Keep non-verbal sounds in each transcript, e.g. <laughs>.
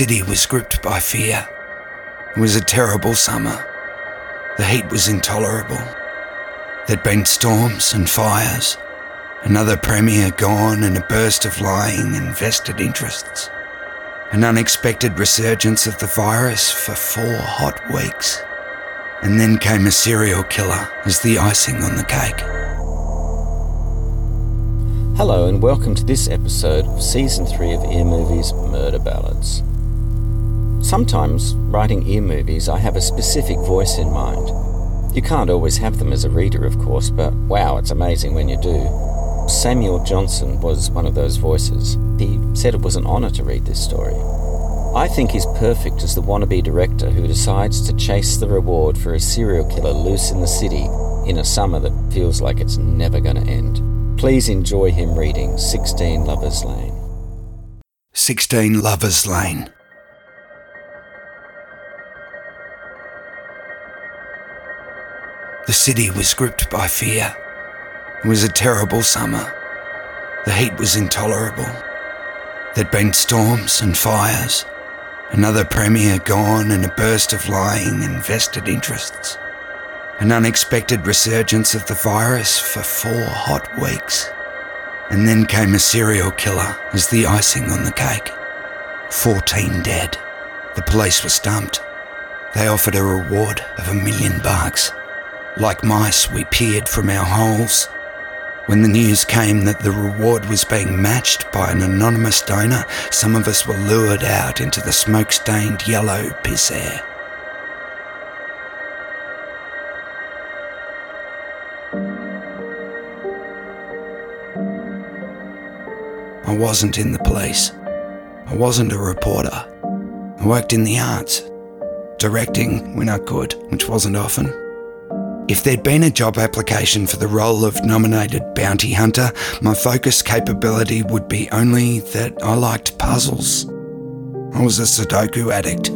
The city was gripped by fear. It was a terrible summer. The heat was intolerable. There'd been storms and fires, another premier gone, and a burst of lying and vested interests. An unexpected resurgence of the virus for four hot weeks. And then came a serial killer as the icing on the cake. Hello, and welcome to this episode of Season 3 of Ear Movies Murder Ballads. Sometimes, writing ear movies, I have a specific voice in mind. You can't always have them as a reader, of course, but wow, it's amazing when you do. Samuel Johnson was one of those voices. He said it was an honour to read this story. I think he's perfect as the wannabe director who decides to chase the reward for a serial killer loose in the city in a summer that feels like it's never going to end. Please enjoy him reading 16 Lovers Lane. 16 Lovers Lane. The city was gripped by fear. It was a terrible summer. The heat was intolerable. There'd been storms and fires, another premier gone, and a burst of lying and vested interests. An unexpected resurgence of the virus for four hot weeks. And then came a serial killer as the icing on the cake. 14 dead. The police were stumped. They offered a reward of a million bucks. Like mice, we peered from our holes. When the news came that the reward was being matched by an anonymous donor, some of us were lured out into the smoke stained yellow piss air. I wasn't in the police. I wasn't a reporter. I worked in the arts, directing when I could, which wasn't often. If there'd been a job application for the role of nominated bounty hunter, my focus capability would be only that I liked puzzles. I was a Sudoku addict.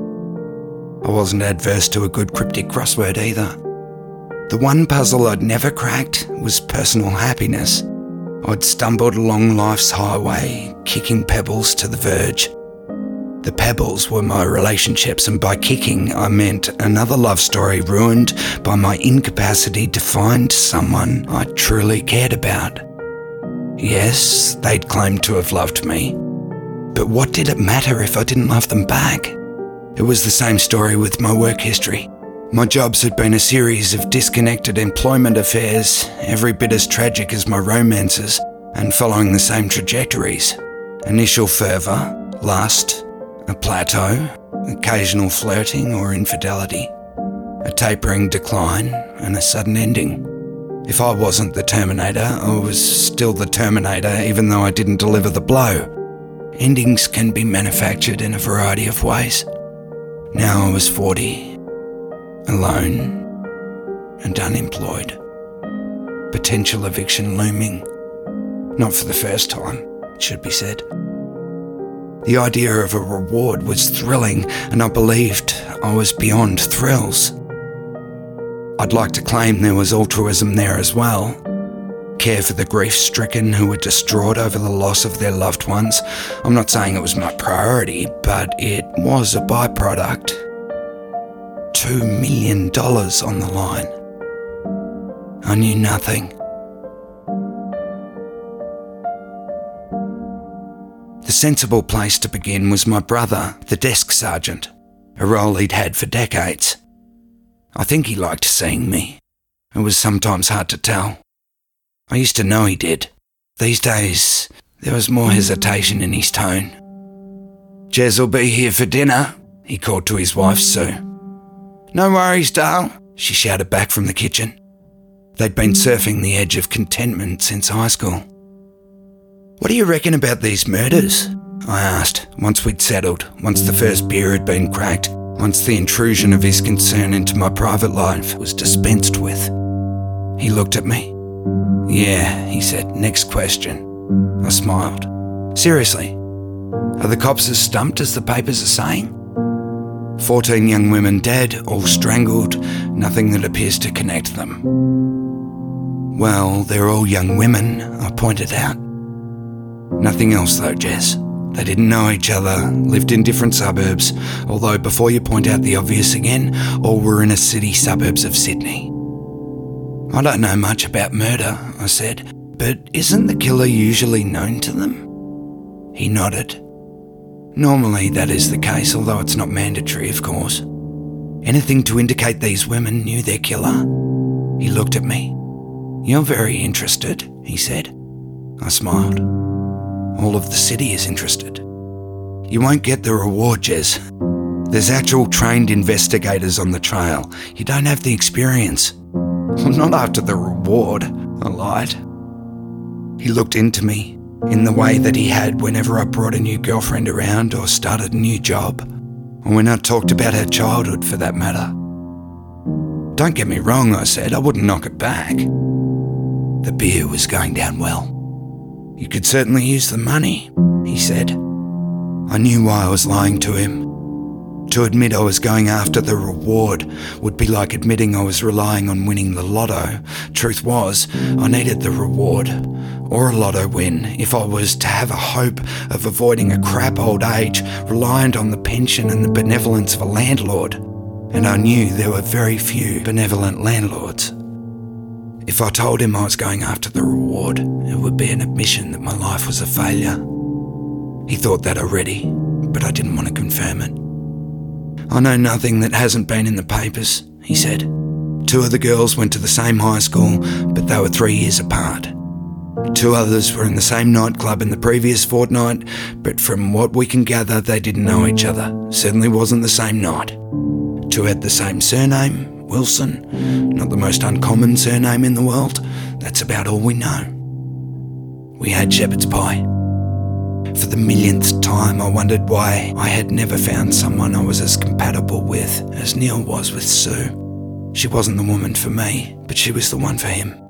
I wasn't adverse to a good cryptic crossword either. The one puzzle I'd never cracked was personal happiness. I'd stumbled along life's highway, kicking pebbles to the verge. The pebbles were my relationships, and by kicking, I meant another love story ruined by my incapacity to find someone I truly cared about. Yes, they'd claimed to have loved me. But what did it matter if I didn't love them back? It was the same story with my work history. My jobs had been a series of disconnected employment affairs, every bit as tragic as my romances, and following the same trajectories. Initial fervour, lust, a plateau, occasional flirting or infidelity, a tapering decline, and a sudden ending. If I wasn't the Terminator, I was still the Terminator even though I didn't deliver the blow. Endings can be manufactured in a variety of ways. Now I was 40, alone, and unemployed. Potential eviction looming. Not for the first time, it should be said. The idea of a reward was thrilling, and I believed I was beyond thrills. I'd like to claim there was altruism there as well. Care for the grief stricken who were distraught over the loss of their loved ones. I'm not saying it was my priority, but it was a byproduct. Two million dollars on the line. I knew nothing. The sensible place to begin was my brother, the desk sergeant, a role he'd had for decades. I think he liked seeing me. It was sometimes hard to tell. I used to know he did. These days, there was more hesitation in his tone. Jez will be here for dinner, he called to his wife, Sue. No worries, Dale, she shouted back from the kitchen. They'd been surfing the edge of contentment since high school. What do you reckon about these murders? I asked, once we'd settled, once the first beer had been cracked, once the intrusion of his concern into my private life was dispensed with. He looked at me. Yeah, he said, next question. I smiled. Seriously, are the cops as stumped as the papers are saying? 14 young women dead, all strangled, nothing that appears to connect them. Well, they're all young women, I pointed out. Nothing else though, Jez. They didn't know each other, lived in different suburbs, although before you point out the obvious again, all were in a city suburbs of Sydney. I don't know much about murder, I said, but isn't the killer usually known to them? He nodded. Normally, that is the case, although it's not mandatory, of course. Anything to indicate these women knew their killer? He looked at me. You're very interested, he said. I smiled. All of the city is interested. You won't get the reward, Jez. There's actual trained investigators on the trail. You don't have the experience. Well, not after the reward, I lied. He looked into me in the way that he had whenever I brought a new girlfriend around or started a new job, or when I talked about her childhood for that matter. Don't get me wrong, I said, I wouldn't knock it back. The beer was going down well. You could certainly use the money, he said. I knew why I was lying to him. To admit I was going after the reward would be like admitting I was relying on winning the lotto. Truth was, I needed the reward, or a lotto win, if I was to have a hope of avoiding a crap old age reliant on the pension and the benevolence of a landlord. And I knew there were very few benevolent landlords. If I told him I was going after the reward, it would be an admission that my life was a failure. He thought that already, but I didn't want to confirm it. I know nothing that hasn't been in the papers, he said. Two of the girls went to the same high school, but they were three years apart. Two others were in the same nightclub in the previous fortnight, but from what we can gather, they didn't know each other. Certainly wasn't the same night. Two had the same surname, Wilson. Not the most uncommon surname in the world. That's about all we know. We had shepherd's pie. For the millionth time, I wondered why I had never found someone I was as compatible with as Neil was with Sue. She wasn't the woman for me, but she was the one for him.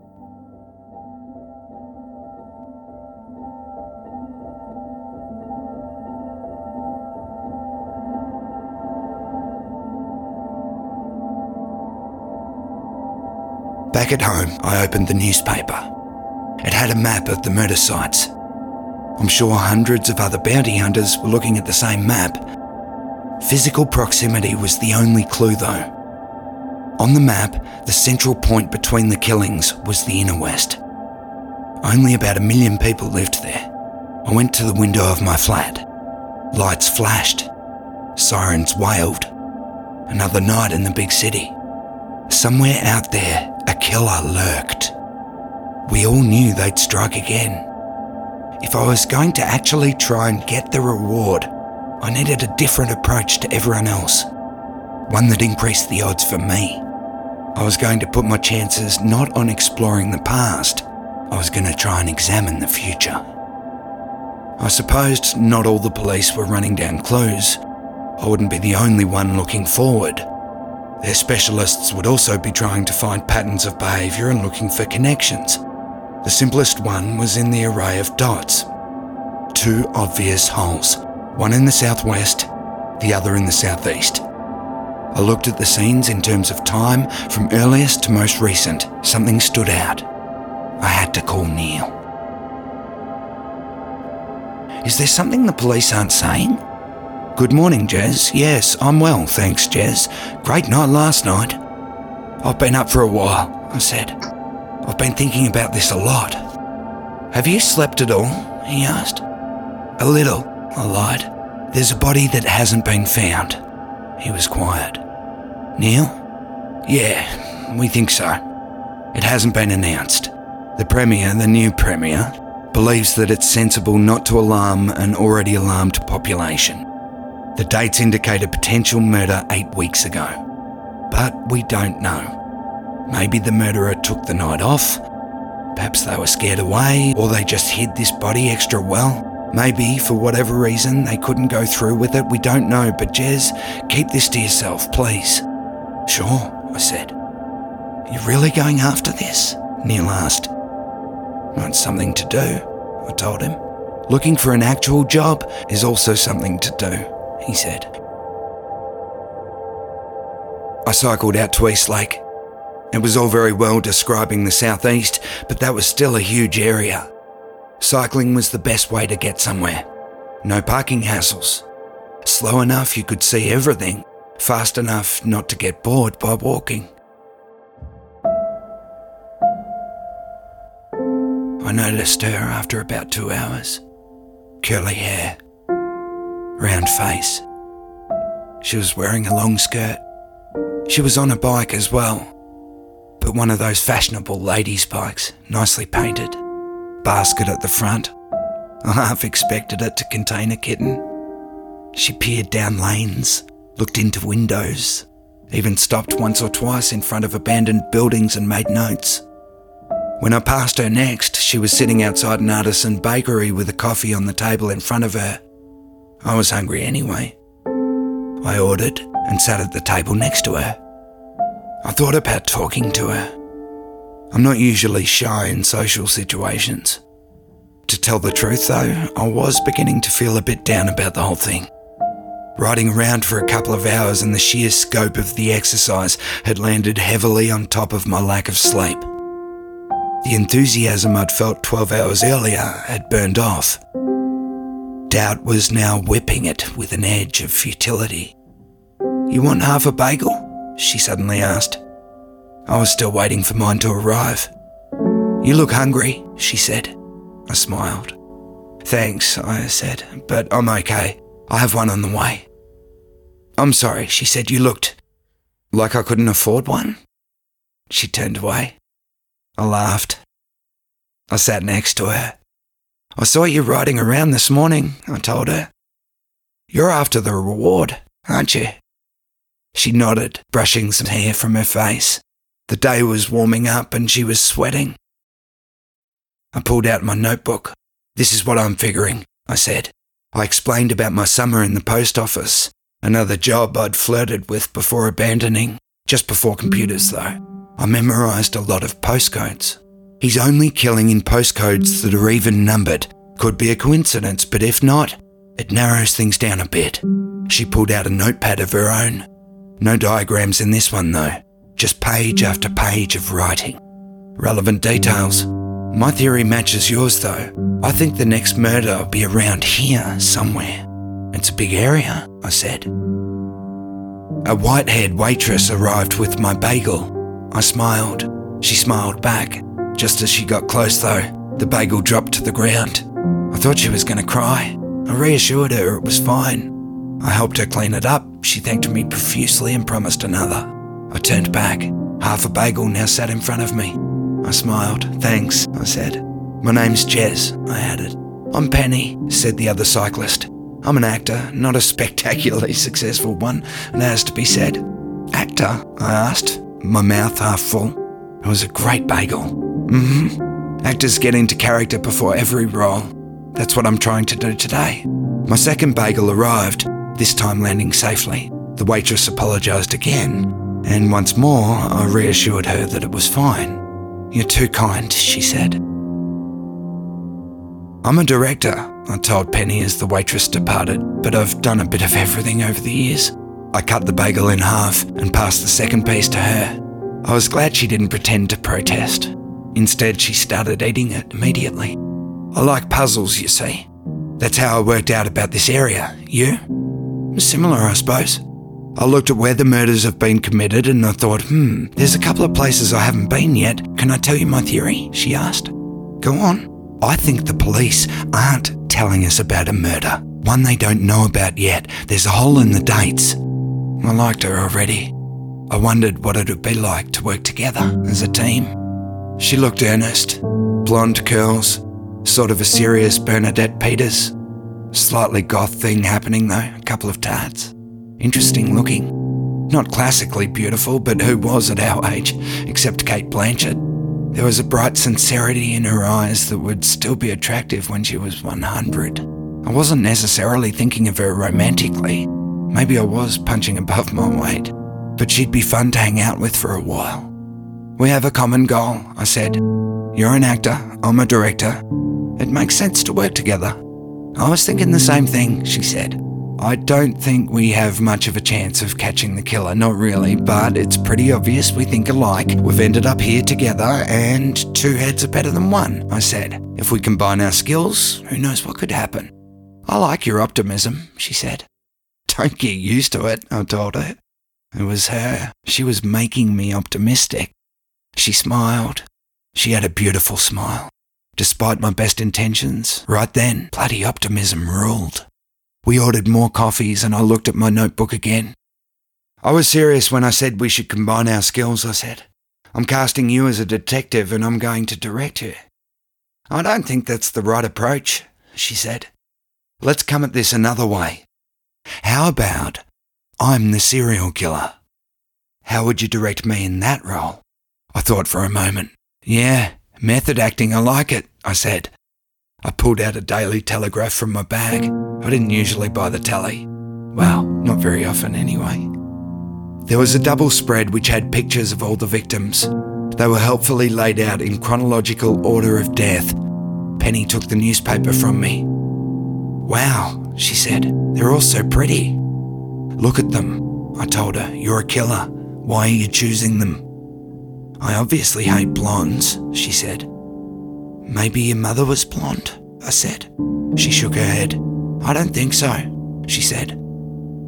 Back at home, I opened the newspaper. It had a map of the murder sites. I'm sure hundreds of other bounty hunters were looking at the same map. Physical proximity was the only clue, though. On the map, the central point between the killings was the inner west. Only about a million people lived there. I went to the window of my flat. Lights flashed. Sirens wailed. Another night in the big city. Somewhere out there, a killer lurked. We all knew they'd strike again. If I was going to actually try and get the reward, I needed a different approach to everyone else. One that increased the odds for me. I was going to put my chances not on exploring the past, I was going to try and examine the future. I supposed not all the police were running down clues. I wouldn't be the only one looking forward. Their specialists would also be trying to find patterns of behaviour and looking for connections. The simplest one was in the array of dots. Two obvious holes, one in the southwest, the other in the southeast. I looked at the scenes in terms of time, from earliest to most recent. Something stood out. I had to call Neil. Is there something the police aren't saying? Good morning, Jez. Yes, I'm well, thanks, Jez. Great night last night. I've been up for a while, I said. I've been thinking about this a lot. Have you slept at all? he asked. A little, I lied. There's a body that hasn't been found. He was quiet. Neil? Yeah, we think so. It hasn't been announced. The Premier, the new Premier, believes that it's sensible not to alarm an already alarmed population. The dates indicate a potential murder eight weeks ago. But we don't know. Maybe the murderer took the night off. Perhaps they were scared away, or they just hid this body extra well. Maybe, for whatever reason, they couldn't go through with it. We don't know, but Jez, keep this to yourself, please. Sure, I said. You really going after this? Neil asked. Not something to do, I told him. Looking for an actual job is also something to do he said. I cycled out to Eastlake. It was all very well describing the southeast, but that was still a huge area. Cycling was the best way to get somewhere. No parking hassles. Slow enough you could see everything, fast enough not to get bored by walking. I noticed her after about two hours. Curly hair, round face. She was wearing a long skirt. She was on a bike as well, but one of those fashionable ladies' bikes, nicely painted. Basket at the front. <laughs> I half expected it to contain a kitten. She peered down lanes, looked into windows, even stopped once or twice in front of abandoned buildings and made notes. When I passed her next, she was sitting outside an artisan bakery with a coffee on the table in front of her. I was hungry anyway. I ordered and sat at the table next to her. I thought about talking to her. I'm not usually shy in social situations. To tell the truth, though, I was beginning to feel a bit down about the whole thing. Riding around for a couple of hours and the sheer scope of the exercise had landed heavily on top of my lack of sleep. The enthusiasm I'd felt 12 hours earlier had burned off. Doubt was now whipping it with an edge of futility. You want half a bagel? She suddenly asked. I was still waiting for mine to arrive. You look hungry, she said. I smiled. Thanks, I said, but I'm okay. I have one on the way. I'm sorry, she said. You looked like I couldn't afford one? She turned away. I laughed. I sat next to her. I saw you riding around this morning, I told her. You're after the reward, aren't you? She nodded, brushing some hair from her face. The day was warming up and she was sweating. I pulled out my notebook. This is what I'm figuring, I said. I explained about my summer in the post office, another job I'd flirted with before abandoning, just before computers though. I memorized a lot of postcodes. He's only killing in postcodes that are even numbered. Could be a coincidence, but if not, it narrows things down a bit. She pulled out a notepad of her own. No diagrams in this one though, just page after page of writing. Relevant details. My theory matches yours though. I think the next murder will be around here somewhere. It's a big area, I said. A white haired waitress arrived with my bagel. I smiled. She smiled back. Just as she got close, though, the bagel dropped to the ground. I thought she was going to cry. I reassured her it was fine. I helped her clean it up. She thanked me profusely and promised another. I turned back. Half a bagel now sat in front of me. I smiled. Thanks, I said. My name's Jez, I added. I'm Penny, said the other cyclist. I'm an actor, not a spectacularly <laughs> successful one, and has to be said. Actor? I asked my mouth half full. It was a great bagel. Mm-hmm. Actors get into character before every role. That's what I'm trying to do today. My second bagel arrived, this time landing safely. The waitress apologised again, and once more I reassured her that it was fine. You're too kind, she said. I'm a director, I told Penny as the waitress departed, but I've done a bit of everything over the years. I cut the bagel in half and passed the second piece to her. I was glad she didn't pretend to protest. Instead, she started eating it immediately. I like puzzles, you see. That's how I worked out about this area. You? Similar, I suppose. I looked at where the murders have been committed and I thought, hmm, there's a couple of places I haven't been yet. Can I tell you my theory? She asked. Go on. I think the police aren't telling us about a murder, one they don't know about yet. There's a hole in the dates. I liked her already. I wondered what it would be like to work together as a team. She looked earnest, blonde curls, sort of a serious Bernadette Peters. Slightly goth thing happening though, a couple of tats. Interesting looking. Not classically beautiful, but who was at our age, except Cate Blanchett? There was a bright sincerity in her eyes that would still be attractive when she was 100. I wasn't necessarily thinking of her romantically, Maybe I was punching above my weight, but she'd be fun to hang out with for a while. We have a common goal, I said. You're an actor, I'm a director. It makes sense to work together. I was thinking the same thing, she said. I don't think we have much of a chance of catching the killer, not really, but it's pretty obvious we think alike. We've ended up here together, and two heads are better than one, I said. If we combine our skills, who knows what could happen? I like your optimism, she said. Don't get used to it, I told her. It was her. She was making me optimistic. She smiled. She had a beautiful smile. Despite my best intentions, right then, bloody optimism ruled. We ordered more coffees and I looked at my notebook again. I was serious when I said we should combine our skills, I said. I'm casting you as a detective and I'm going to direct you. I don't think that's the right approach, she said. Let's come at this another way. How about I'm the serial killer? How would you direct me in that role? I thought for a moment. Yeah, method acting, I like it, I said. I pulled out a Daily Telegraph from my bag. I didn't usually buy the telly. Well, not very often anyway. There was a double spread which had pictures of all the victims. They were helpfully laid out in chronological order of death. Penny took the newspaper from me. Wow, she said, they're all so pretty. Look at them, I told her. You're a killer. Why are you choosing them? I obviously hate blondes, she said. Maybe your mother was blonde, I said. She shook her head. I don't think so, she said.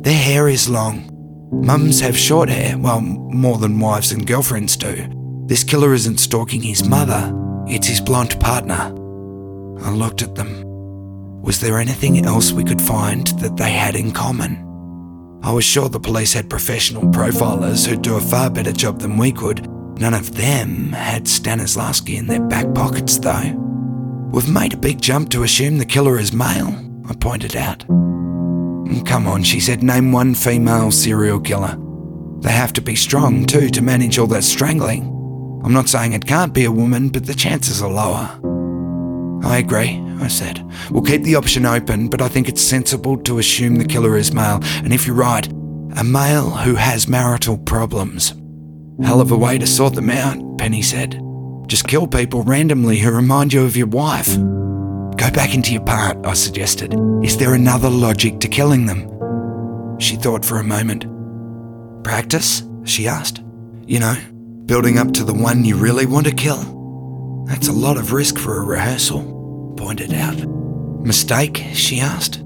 Their hair is long. Mums have short hair, well, more than wives and girlfriends do. This killer isn't stalking his mother, it's his blonde partner. I looked at them. Was there anything else we could find that they had in common? I was sure the police had professional profilers who'd do a far better job than we could. None of them had Stanislavski in their back pockets, though. We've made a big jump to assume the killer is male, I pointed out. Mm, come on, she said, name one female serial killer. They have to be strong, too, to manage all that strangling. I'm not saying it can't be a woman, but the chances are lower. I agree, I said. We'll keep the option open, but I think it's sensible to assume the killer is male, and if you're right, a male who has marital problems. Hell of a way to sort them out, Penny said. Just kill people randomly who remind you of your wife. Go back into your part, I suggested. Is there another logic to killing them? She thought for a moment. Practice? she asked. You know, building up to the one you really want to kill. That's a lot of risk for a rehearsal, pointed out. Mistake? she asked.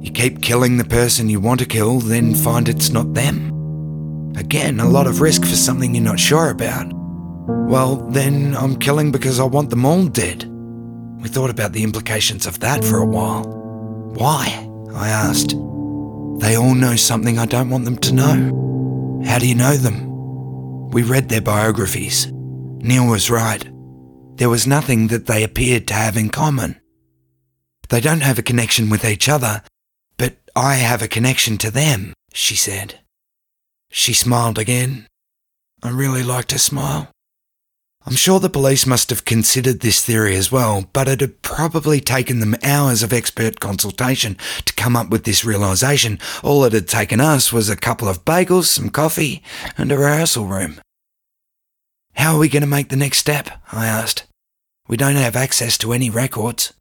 You keep killing the person you want to kill, then find it's not them. Again, a lot of risk for something you're not sure about. Well, then I'm killing because I want them all dead. We thought about the implications of that for a while. Why? I asked. They all know something I don't want them to know. How do you know them? We read their biographies. Neil was right there was nothing that they appeared to have in common. They don't have a connection with each other, but I have a connection to them, she said. She smiled again. I really liked her smile. I'm sure the police must have considered this theory as well, but it had probably taken them hours of expert consultation to come up with this realization. All it had taken us was a couple of bagels, some coffee, and a rehearsal room. How are we going to make the next step? I asked. We don't have access to any records.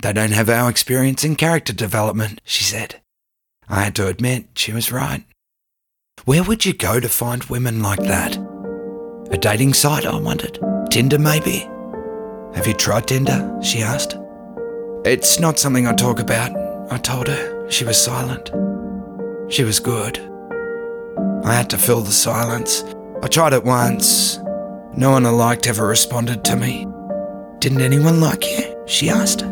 They don't have our experience in character development, she said. I had to admit she was right. Where would you go to find women like that? A dating site, I wondered. Tinder, maybe? Have you tried Tinder? she asked. It's not something I talk about, I told her. She was silent. She was good. I had to fill the silence. I tried it once. No one I liked ever responded to me. Didn't anyone like you? she asked.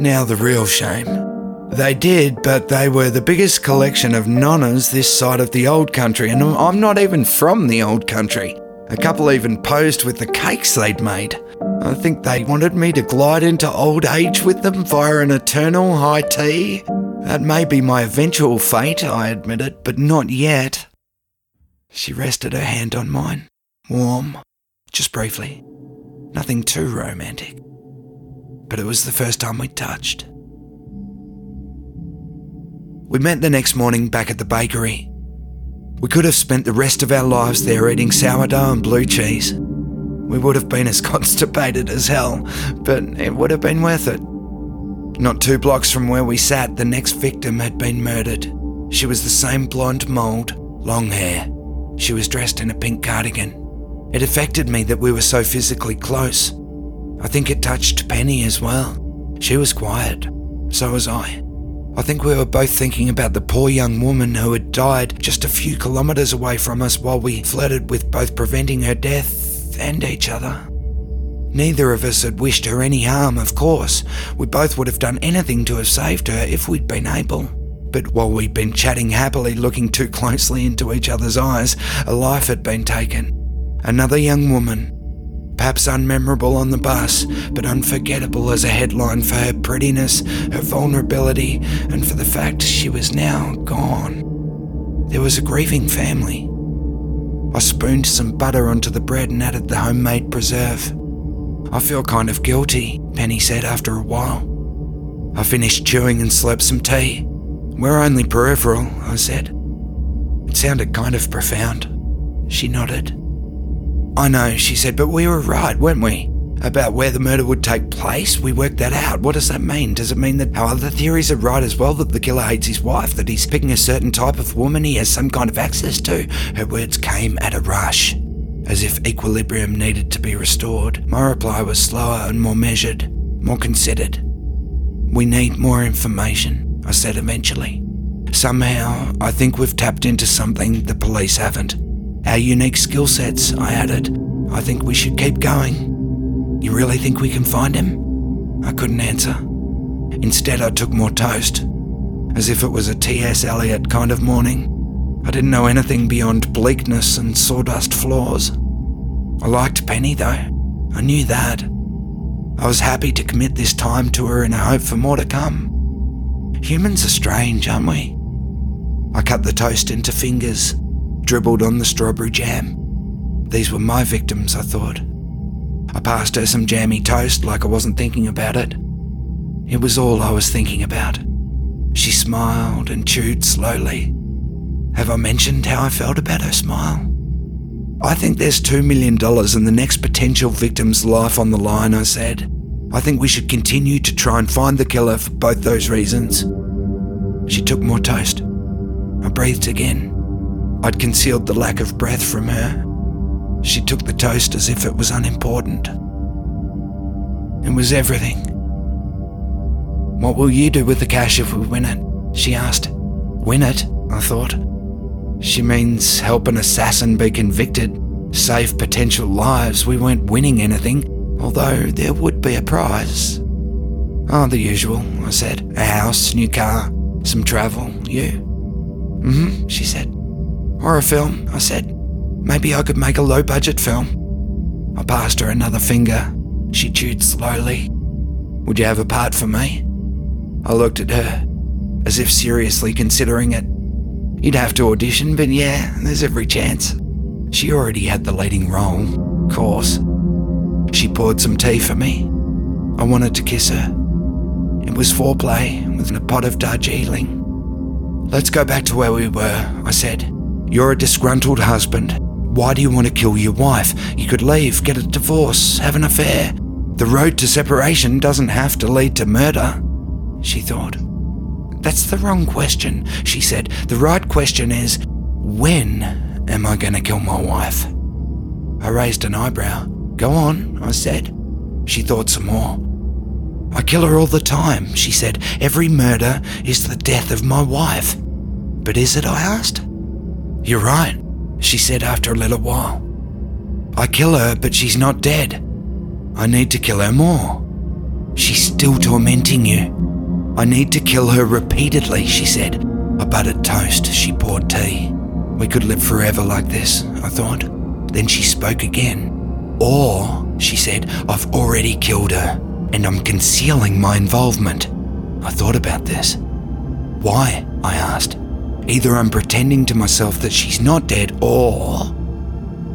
Now, the real shame. They did, but they were the biggest collection of nonnas this side of the old country, and I'm not even from the old country. A couple even posed with the cakes they'd made. I think they wanted me to glide into old age with them via an eternal high tea. That may be my eventual fate, I admitted, but not yet. She rested her hand on mine, warm, just briefly. Nothing too romantic. But it was the first time we'd touched. We met the next morning back at the bakery. We could have spent the rest of our lives there eating sourdough and blue cheese. We would have been as <laughs> constipated as hell, but it would have been worth it. Not two blocks from where we sat, the next victim had been murdered. She was the same blonde mould, long hair. She was dressed in a pink cardigan. It affected me that we were so physically close. I think it touched Penny as well. She was quiet, So was I. I think we were both thinking about the poor young woman who had died just a few kilometres away from us while we flirted with both preventing her death and each other. Neither of us had wished her any harm, of course. We both would have done anything to have saved her if we'd been able. But while we'd been chatting happily, looking too closely into each other's eyes, a life had been taken. Another young woman, perhaps unmemorable on the bus, but unforgettable as a headline for her prettiness, her vulnerability, and for the fact she was now gone. There was a grieving family. I spooned some butter onto the bread and added the homemade preserve. I feel kind of guilty, Penny said after a while. I finished chewing and slurped some tea. We're only peripheral, I said. It sounded kind of profound. She nodded. I know, she said, but we were right, weren't we? About where the murder would take place? We worked that out. What does that mean? Does it mean that our other theories are right as well? That the killer hates his wife? That he's picking a certain type of woman he has some kind of access to? Her words came at a rush, as if equilibrium needed to be restored. My reply was slower and more measured, more considered. We need more information, I said eventually. Somehow, I think we've tapped into something the police haven't. Our unique skill sets, I added. I think we should keep going. You really think we can find him? I couldn't answer. Instead, I took more toast, as if it was a T.S. Eliot kind of morning. I didn't know anything beyond bleakness and sawdust floors. I liked Penny, though. I knew that. I was happy to commit this time to her in a hope for more to come. Humans are strange, aren't we? I cut the toast into fingers dribbled on the strawberry jam. These were my victims, I thought. I passed her some jammy toast like I wasn't thinking about it. It was all I was thinking about. She smiled and chewed slowly. Have I mentioned how I felt about her smile? I think there's $2 million in the next potential victim's life on the line, I said. I think we should continue to try and find the killer for both those reasons. She took more toast. I breathed again. I'd concealed the lack of breath from her. She took the toast as if it was unimportant. It was everything. What will you do with the cash if we win it? She asked. Win it? I thought. She means help an assassin be convicted, save potential lives. We weren't winning anything, although there would be a prize. Oh, the usual, I said. A house, new car, some travel, you. Mm hmm, she said. Or a film, I said. Maybe I could make a low budget film. I passed her another finger. She chewed slowly. Would you have a part for me? I looked at her, as if seriously considering it. You'd have to audition, but yeah, there's every chance. She already had the leading role, of course. She poured some tea for me. I wanted to kiss her. It was foreplay with a pot of Darjeeling. Let's go back to where we were, I said. You're a disgruntled husband. Why do you want to kill your wife? You could leave, get a divorce, have an affair. The road to separation doesn't have to lead to murder, she thought. That's the wrong question, she said. The right question is when am I going to kill my wife? I raised an eyebrow. Go on, I said. She thought some more. I kill her all the time, she said. Every murder is the death of my wife. But is it? I asked. You're right, she said after a little while. I kill her, but she's not dead. I need to kill her more. She's still tormenting you. I need to kill her repeatedly, she said. I buttered toast, she poured tea. We could live forever like this, I thought. Then she spoke again. Or, she said, I've already killed her, and I'm concealing my involvement. I thought about this. Why? I asked. Either I'm pretending to myself that she's not dead, or.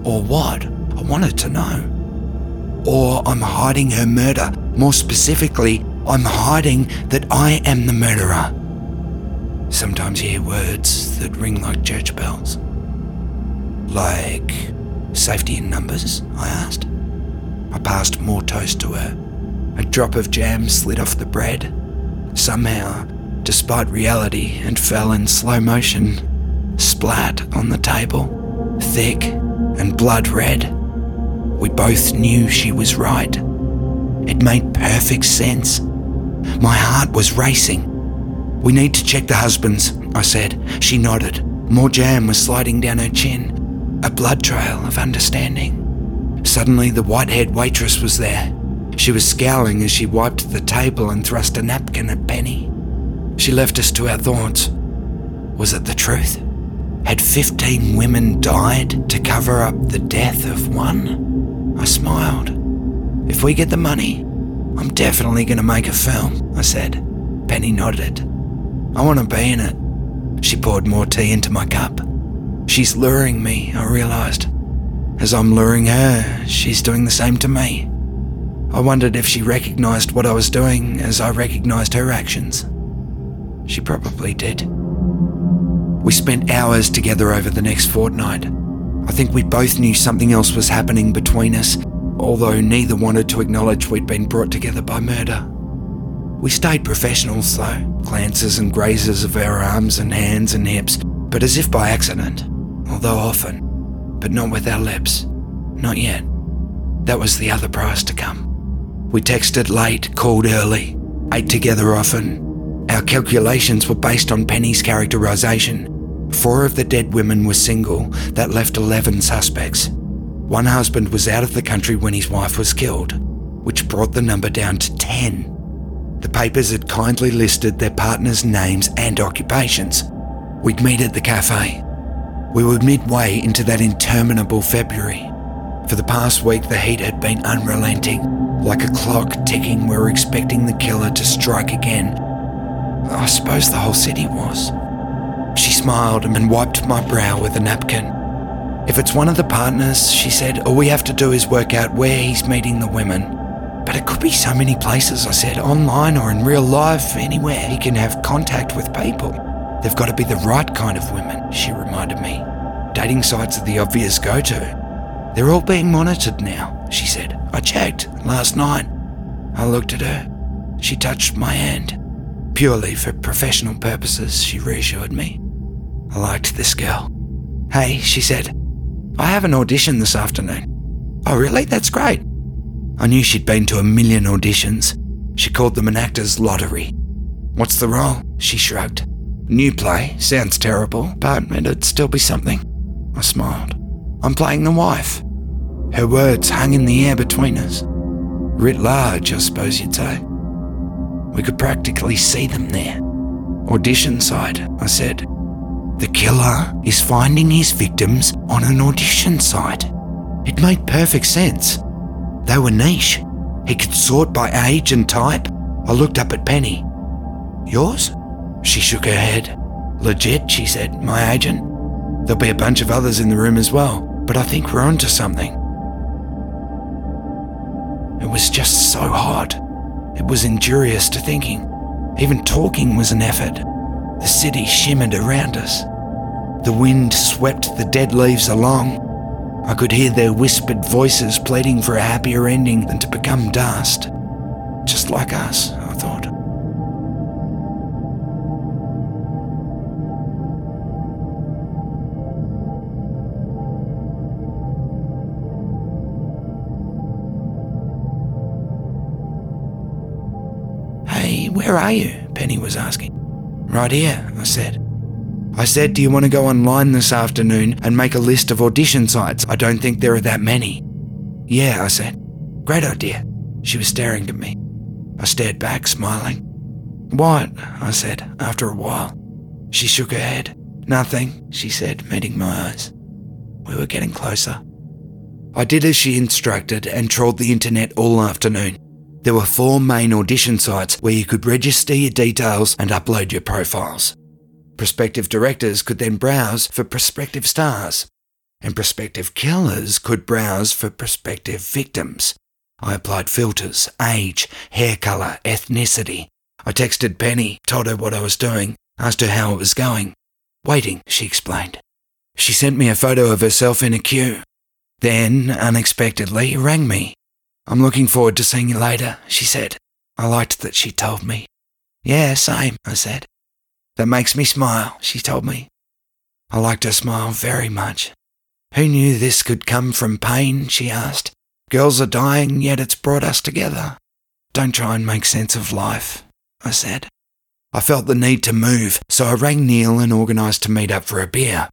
or what? I wanted to know. Or I'm hiding her murder. More specifically, I'm hiding that I am the murderer. Sometimes you hear words that ring like church bells. Like safety in numbers? I asked. I passed more toast to her. A drop of jam slid off the bread. Somehow, despite reality, and fell in slow motion, splat on the table, thick and blood red. We both knew she was right. It made perfect sense. My heart was racing. We need to check the husbands, I said. She nodded. More jam was sliding down her chin, a blood trail of understanding. Suddenly, the white haired waitress was there. She was scowling as she wiped the table and thrust a napkin at Penny. She left us to our thoughts. Was it the truth? Had 15 women died to cover up the death of one? I smiled. If we get the money, I'm definitely going to make a film, I said. Penny nodded. I want to be in it. She poured more tea into my cup. She's luring me, I realised. As I'm luring her, she's doing the same to me. I wondered if she recognised what I was doing as I recognised her actions. She probably did. We spent hours together over the next fortnight. I think we both knew something else was happening between us, although neither wanted to acknowledge we'd been brought together by murder. We stayed professionals, though, glances and grazes of our arms and hands and hips, but as if by accident, although often, but not with our lips. Not yet. That was the other price to come. We texted late, called early, ate together often. Our calculations were based on Penny's characterisation Four of the dead women were single, that left 11 suspects. One husband was out of the country when his wife was killed, which brought the number down to 10. The papers had kindly listed their partners' names and occupations. We'd meet at the cafe. We were midway into that interminable February. For the past week, the heat had been unrelenting. Like a clock ticking, we were expecting the killer to strike again. I suppose the whole city was. She smiled and wiped my brow with a napkin. If it's one of the partners, she said, all we have to do is work out where he's meeting the women. But it could be so many places, I said, online or in real life, anywhere he can have contact with people. They've got to be the right kind of women, she reminded me. Dating sites are the obvious go to. They're all being monitored now, she said. I checked last night. I looked at her. She touched my hand. Purely for professional purposes, she reassured me. I liked this girl. Hey, she said, I have an audition this afternoon. Oh, really? That's great. I knew she'd been to a million auditions. She called them an actor's lottery. What's the role? She shrugged. New play. Sounds terrible, but it'd still be something. I smiled. I'm playing the wife. Her words hung in the air between us. Writ large, I suppose you'd say. We could practically see them there. Audition site, I said. The killer is finding his victims on an audition site. It made perfect sense. They were niche. He could sort by age and type. I looked up at Penny. Yours? She shook her head. Legit, she said, my agent. There'll be a bunch of others in the room as well, but I think we're onto something. It was just so hot. It was injurious to thinking. Even talking was an effort. The city shimmered around us. The wind swept the dead leaves along. I could hear their whispered voices pleading for a happier ending than to become dust. Just like us, I thought. Where are you? Penny was asking. Right here, I said. I said, Do you want to go online this afternoon and make a list of audition sites? I don't think there are that many. Yeah, I said. Great idea. She was staring at me. I stared back, smiling. What? I said, after a while. She shook her head. Nothing, she said, meeting my eyes. We were getting closer. I did as she instructed and trawled the internet all afternoon. There were four main audition sites where you could register your details and upload your profiles. Prospective directors could then browse for prospective stars, and prospective killers could browse for prospective victims. I applied filters, age, hair colour, ethnicity. I texted Penny, told her what I was doing, asked her how it was going. Waiting, she explained. She sent me a photo of herself in a queue. Then, unexpectedly, rang me. I'm looking forward to seeing you later, she said. I liked that she told me. Yeah, same, I said. That makes me smile, she told me. I liked her smile very much. Who knew this could come from pain, she asked. Girls are dying, yet it's brought us together. Don't try and make sense of life. I said. I felt the need to move, so I rang Neil and organised to meet up for a beer.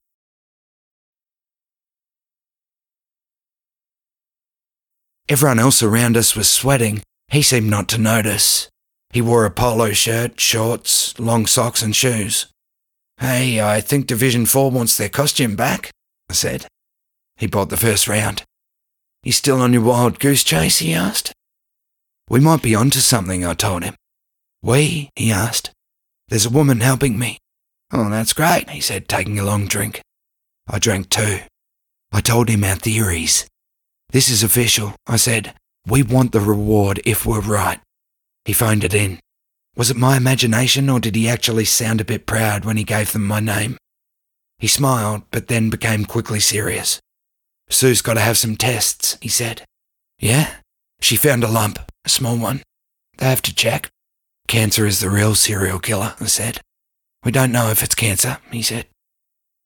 Everyone else around us was sweating. He seemed not to notice. He wore a polo shirt, shorts, long socks, and shoes. Hey, I think Division 4 wants their costume back, I said. He bought the first round. You still on your wild goose chase? he asked. We might be onto something, I told him. We? he asked. There's a woman helping me. Oh, that's great, he said, taking a long drink. I drank too. I told him our theories. This is official, I said. We want the reward if we're right. He phoned it in. Was it my imagination or did he actually sound a bit proud when he gave them my name? He smiled, but then became quickly serious. Sue's got to have some tests, he said. Yeah? She found a lump, a small one. They have to check. Cancer is the real serial killer, I said. We don't know if it's cancer, he said.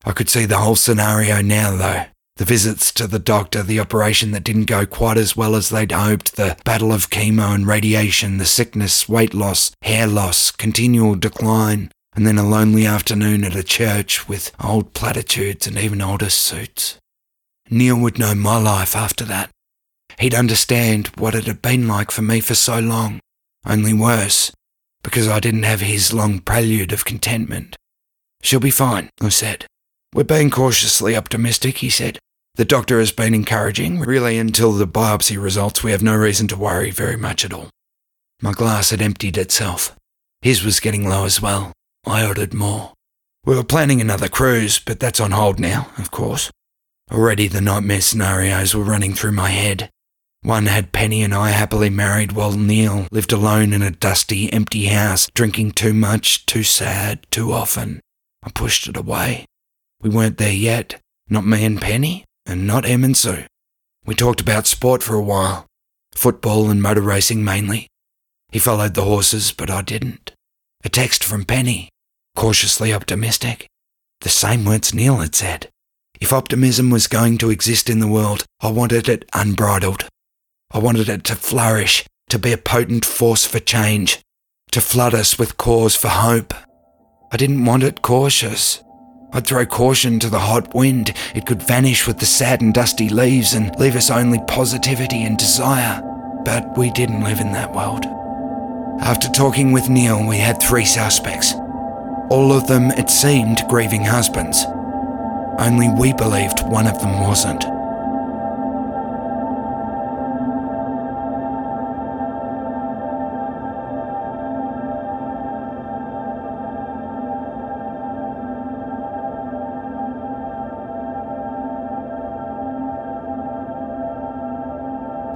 I could see the whole scenario now, though. The visits to the doctor, the operation that didn't go quite as well as they'd hoped, the battle of chemo and radiation, the sickness, weight loss, hair loss, continual decline, and then a lonely afternoon at a church with old platitudes and even older suits. Neil would know my life after that. He'd understand what it had been like for me for so long, only worse, because I didn't have his long prelude of contentment. She'll be fine, I said. We're being cautiously optimistic, he said. The doctor has been encouraging. Really, until the biopsy results, we have no reason to worry very much at all. My glass had emptied itself. His was getting low as well. I ordered more. We were planning another cruise, but that's on hold now, of course. Already the nightmare scenarios were running through my head. One had Penny and I happily married while Neil lived alone in a dusty, empty house, drinking too much, too sad, too often. I pushed it away. We weren't there yet, not me and Penny, and not Em and Sue. We talked about sport for a while, football and motor racing mainly. He followed the horses, but I didn't. A text from Penny, cautiously optimistic. The same words Neil had said. If optimism was going to exist in the world, I wanted it unbridled. I wanted it to flourish, to be a potent force for change, to flood us with cause for hope. I didn't want it cautious. I'd throw caution to the hot wind. It could vanish with the sad and dusty leaves and leave us only positivity and desire. But we didn't live in that world. After talking with Neil, we had three suspects. All of them, it seemed, grieving husbands. Only we believed one of them wasn't.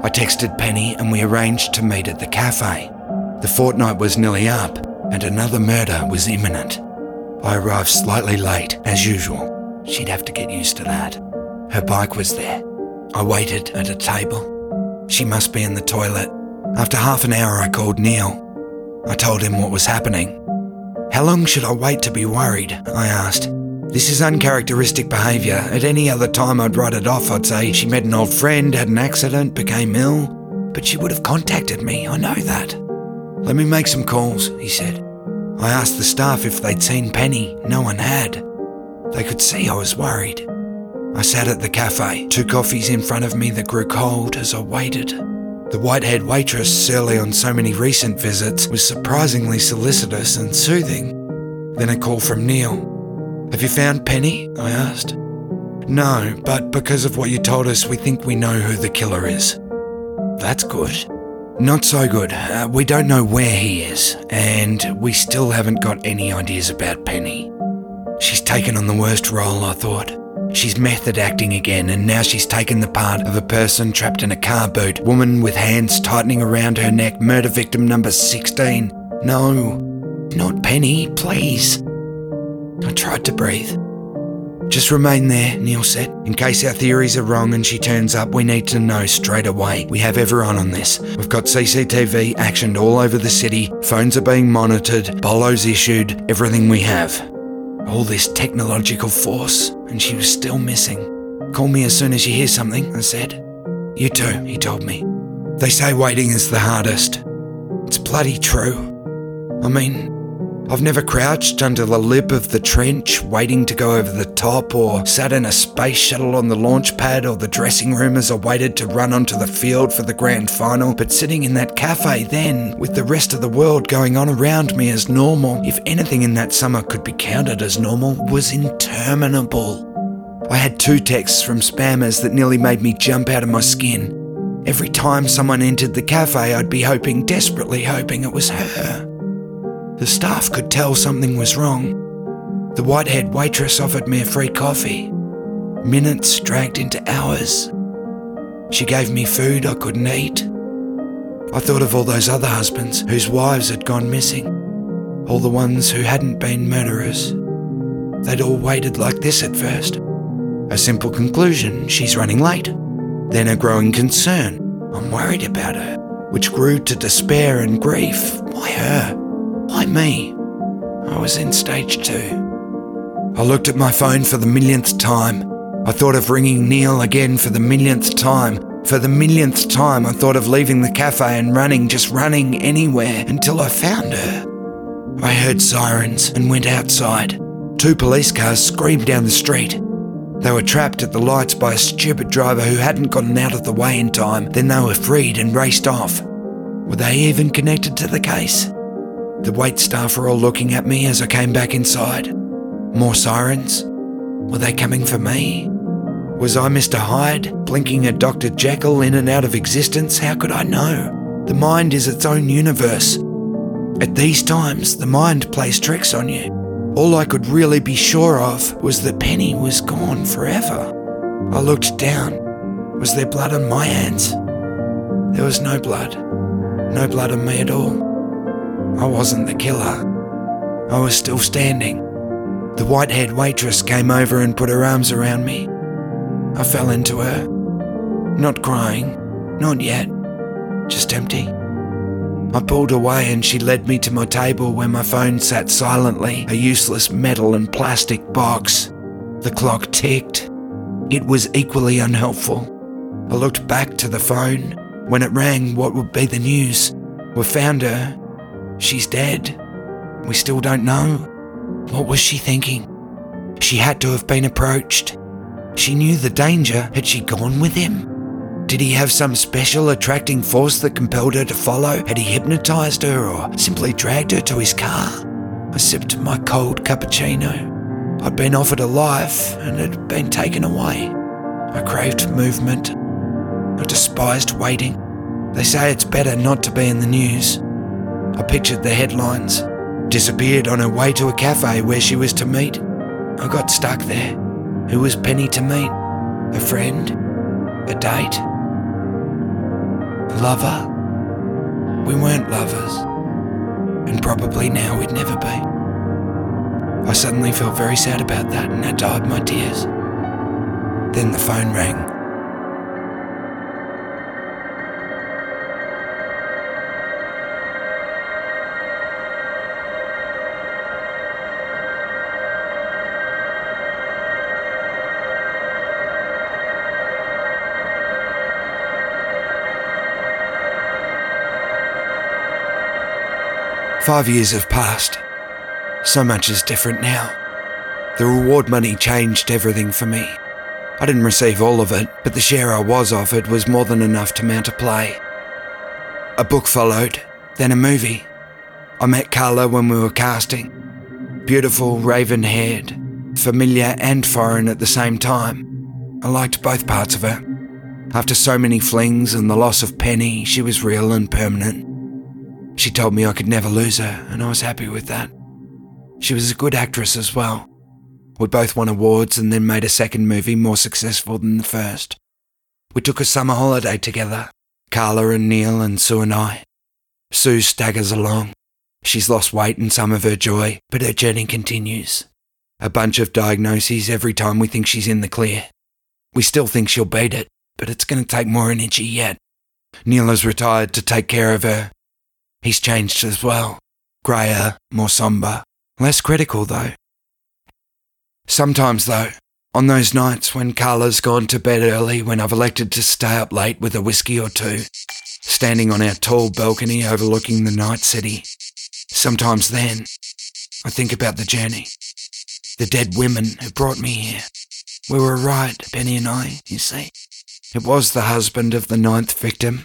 I texted Penny and we arranged to meet at the cafe. The fortnight was nearly up and another murder was imminent. I arrived slightly late, as usual. She'd have to get used to that. Her bike was there. I waited at a table. She must be in the toilet. After half an hour, I called Neil. I told him what was happening. How long should I wait to be worried? I asked. This is uncharacteristic behaviour. At any other time, I'd write it off. I'd say she met an old friend, had an accident, became ill. But she would have contacted me, I know that. Let me make some calls, he said. I asked the staff if they'd seen Penny. No one had. They could see I was worried. I sat at the cafe, two coffees in front of me that grew cold as I waited. The white haired waitress, surly on so many recent visits, was surprisingly solicitous and soothing. Then a call from Neil. Have you found Penny? I asked. No, but because of what you told us, we think we know who the killer is. That's good. Not so good. Uh, we don't know where he is, and we still haven't got any ideas about Penny. She's taken on the worst role, I thought. She's method acting again, and now she's taken the part of a person trapped in a car boot, woman with hands tightening around her neck, murder victim number 16. No, not Penny, please. I tried to breathe. Just remain there, Neil said. In case our theories are wrong and she turns up, we need to know straight away. We have everyone on this. We've got CCTV actioned all over the city, phones are being monitored, bolos issued, everything we have. All this technological force, and she was still missing. Call me as soon as you hear something, I said. You too, he told me. They say waiting is the hardest. It's bloody true. I mean, I've never crouched under the lip of the trench waiting to go over the top, or sat in a space shuttle on the launch pad or the dressing room as I waited to run onto the field for the grand final. But sitting in that cafe then, with the rest of the world going on around me as normal, if anything in that summer could be counted as normal, was interminable. I had two texts from spammers that nearly made me jump out of my skin. Every time someone entered the cafe, I'd be hoping, desperately hoping it was her. The staff could tell something was wrong. The white haired waitress offered me a free coffee. Minutes dragged into hours. She gave me food I couldn't eat. I thought of all those other husbands whose wives had gone missing, all the ones who hadn't been murderers. They'd all waited like this at first. A simple conclusion she's running late. Then a growing concern I'm worried about her, which grew to despair and grief. Why her? Why me? I was in stage two. I looked at my phone for the millionth time. I thought of ringing Neil again for the millionth time. For the millionth time, I thought of leaving the cafe and running, just running anywhere until I found her. I heard sirens and went outside. Two police cars screamed down the street. They were trapped at the lights by a stupid driver who hadn't gotten out of the way in time. Then they were freed and raced off. Were they even connected to the case? The wait staff were all looking at me as I came back inside. More sirens? Were they coming for me? Was I Mr. Hyde, blinking at Dr. Jekyll in and out of existence? How could I know? The mind is its own universe. At these times, the mind plays tricks on you. All I could really be sure of was that Penny was gone forever. I looked down. Was there blood on my hands? There was no blood. No blood on me at all. I wasn't the killer. I was still standing. The white haired waitress came over and put her arms around me. I fell into her. Not crying, not yet, just empty. I pulled away and she led me to my table where my phone sat silently, a useless metal and plastic box. The clock ticked. It was equally unhelpful. I looked back to the phone. When it rang, what would be the news? We found her, She's dead. We still don't know. What was she thinking? She had to have been approached. She knew the danger. Had she gone with him? Did he have some special attracting force that compelled her to follow? Had he hypnotized her or simply dragged her to his car? I sipped my cold cappuccino. I'd been offered a life and had been taken away. I craved movement. I despised waiting. They say it's better not to be in the news. I pictured the headlines. Disappeared on her way to a cafe where she was to meet. I got stuck there. Who was Penny to meet? A friend? A date? A lover? We weren't lovers. And probably now we'd never be. I suddenly felt very sad about that and I died my tears. Then the phone rang. Five years have passed. So much is different now. The reward money changed everything for me. I didn't receive all of it, but the share I was offered was more than enough to mount a play. A book followed, then a movie. I met Carla when we were casting. Beautiful, raven haired, familiar and foreign at the same time. I liked both parts of her. After so many flings and the loss of Penny, she was real and permanent. She told me I could never lose her, and I was happy with that. She was a good actress as well. We both won awards and then made a second movie more successful than the first. We took a summer holiday together, Carla and Neil and Sue and I. Sue staggers along. She's lost weight and some of her joy, but her journey continues. A bunch of diagnoses every time we think she's in the clear. We still think she'll beat it, but it's going to take more energy yet. Neil has retired to take care of her, He's changed as well. Greyer, more sombre, less critical though. Sometimes though, on those nights when Carla's gone to bed early, when I've elected to stay up late with a whiskey or two, standing on our tall balcony overlooking the night city, Sometimes then, I think about the journey. The dead women who brought me here. We were right, Penny and I, you see. It was the husband of the ninth victim.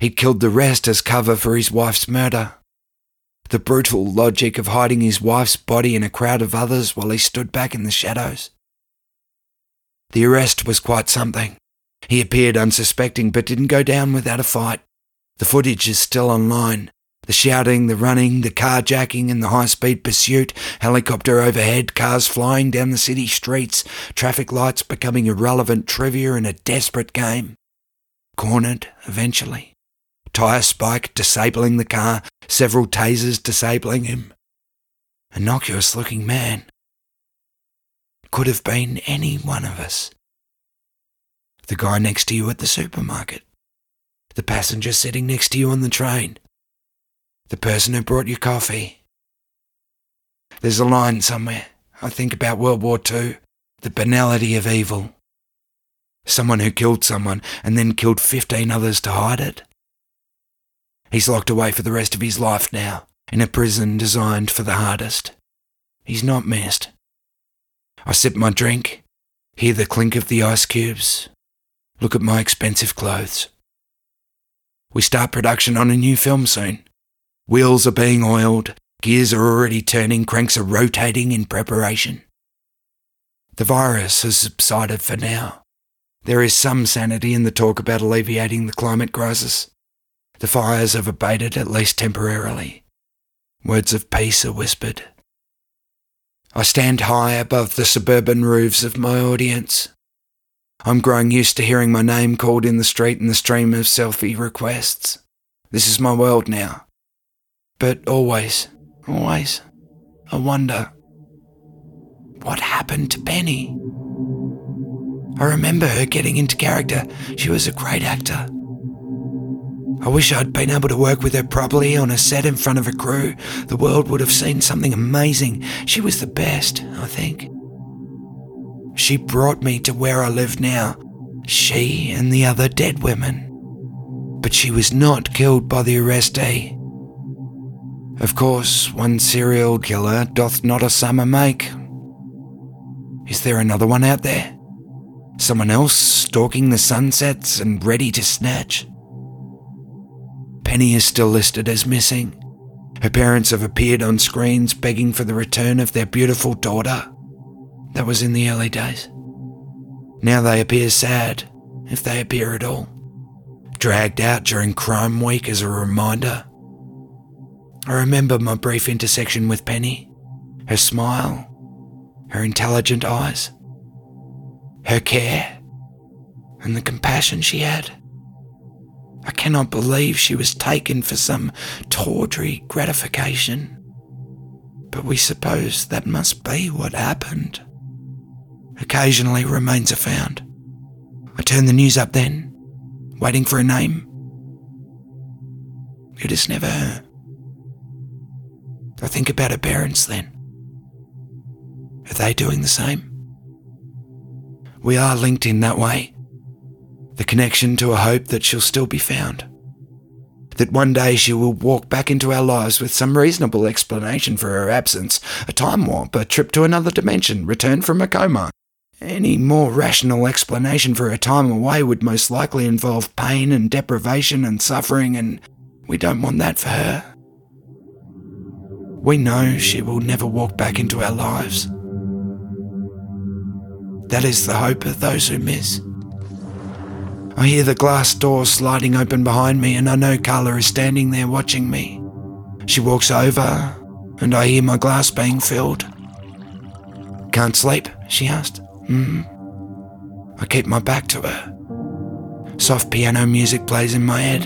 He'd killed the rest as cover for his wife's murder. The brutal logic of hiding his wife's body in a crowd of others while he stood back in the shadows. The arrest was quite something. He appeared unsuspecting but didn't go down without a fight. The footage is still online. The shouting, the running, the carjacking, and the high speed pursuit, helicopter overhead, cars flying down the city streets, traffic lights becoming irrelevant trivia in a desperate game. Cornered, eventually. Tyre spike disabling the car, several tasers disabling him. Innocuous looking man. Could have been any one of us. The guy next to you at the supermarket. The passenger sitting next to you on the train the person who brought you coffee. There's a line somewhere, I think about World War II, the banality of evil. Someone who killed someone and then killed 15 others to hide it. He's locked away for the rest of his life now, in a prison designed for the hardest. He's not missed. I sip my drink, hear the clink of the ice cubes, look at my expensive clothes. We start production on a new film soon. Wheels are being oiled, gears are already turning, cranks are rotating in preparation. The virus has subsided for now. There is some sanity in the talk about alleviating the climate crisis. The fires have abated at least temporarily. Words of peace are whispered. I stand high above the suburban roofs of my audience. I'm growing used to hearing my name called in the street and the stream of selfie requests. This is my world now. But always, always, I wonder what happened to Penny? I remember her getting into character. She was a great actor. I wish I'd been able to work with her properly on a set in front of a crew. The world would have seen something amazing. She was the best, I think. She brought me to where I live now. She and the other dead women. But she was not killed by the arrestee. Eh? Of course, one serial killer doth not a summer make. Is there another one out there? Someone else stalking the sunsets and ready to snatch? Penny is still listed as missing. Her parents have appeared on screens begging for the return of their beautiful daughter. That was in the early days. Now they appear sad, if they appear at all. Dragged out during Crime Week as a reminder I remember my brief intersection with Penny, her smile, her intelligent eyes, her care, and the compassion she had. I cannot believe she was taken for some tawdry gratification. But we suppose that must be what happened. Occasionally remains are found. I turn the news up then, waiting for a name. It is never her. I think about her parents then. Are they doing the same? We are linked in that way. The connection to a hope that she'll still be found. That one day she will walk back into our lives with some reasonable explanation for her absence a time warp, a trip to another dimension, return from a coma. Any more rational explanation for her time away would most likely involve pain and deprivation and suffering, and we don't want that for her. We know she will never walk back into our lives. That is the hope of those who miss. I hear the glass door sliding open behind me, and I know Carla is standing there watching me. She walks over, and I hear my glass being filled. Can't sleep? she asked. Hmm. I keep my back to her. Soft piano music plays in my head.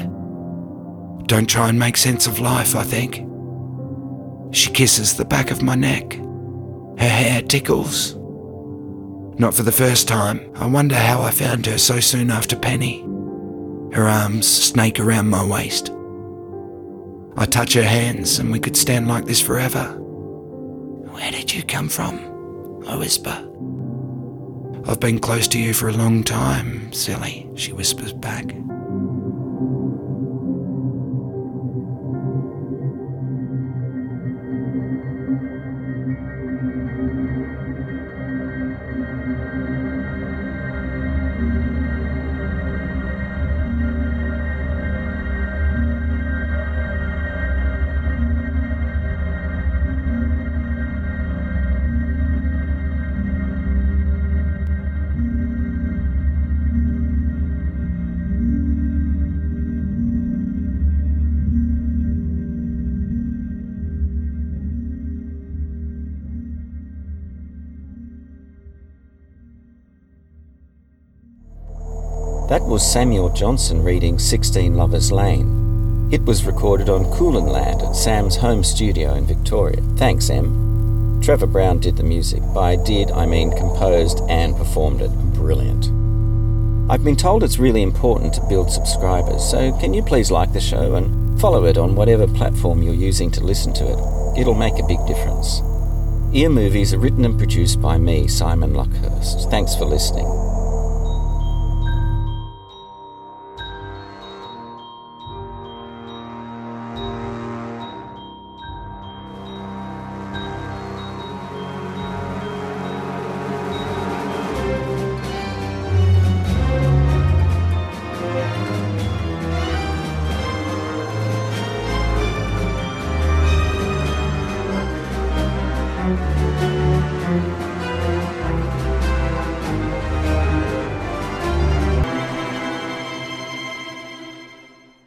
Don't try and make sense of life, I think. She kisses the back of my neck. Her hair tickles. Not for the first time, I wonder how I found her so soon after Penny. Her arms snake around my waist. I touch her hands and we could stand like this forever. Where did you come from? I whisper. I've been close to you for a long time, silly, she whispers back. That was Samuel Johnson reading 16 Lovers Lane. It was recorded on Kulin land at Sam's home studio in Victoria. Thanks, Em. Trevor Brown did the music. By did, I mean composed and performed it. Brilliant. I've been told it's really important to build subscribers, so can you please like the show and follow it on whatever platform you're using to listen to it? It'll make a big difference. Ear Movies are written and produced by me, Simon Luckhurst. Thanks for listening.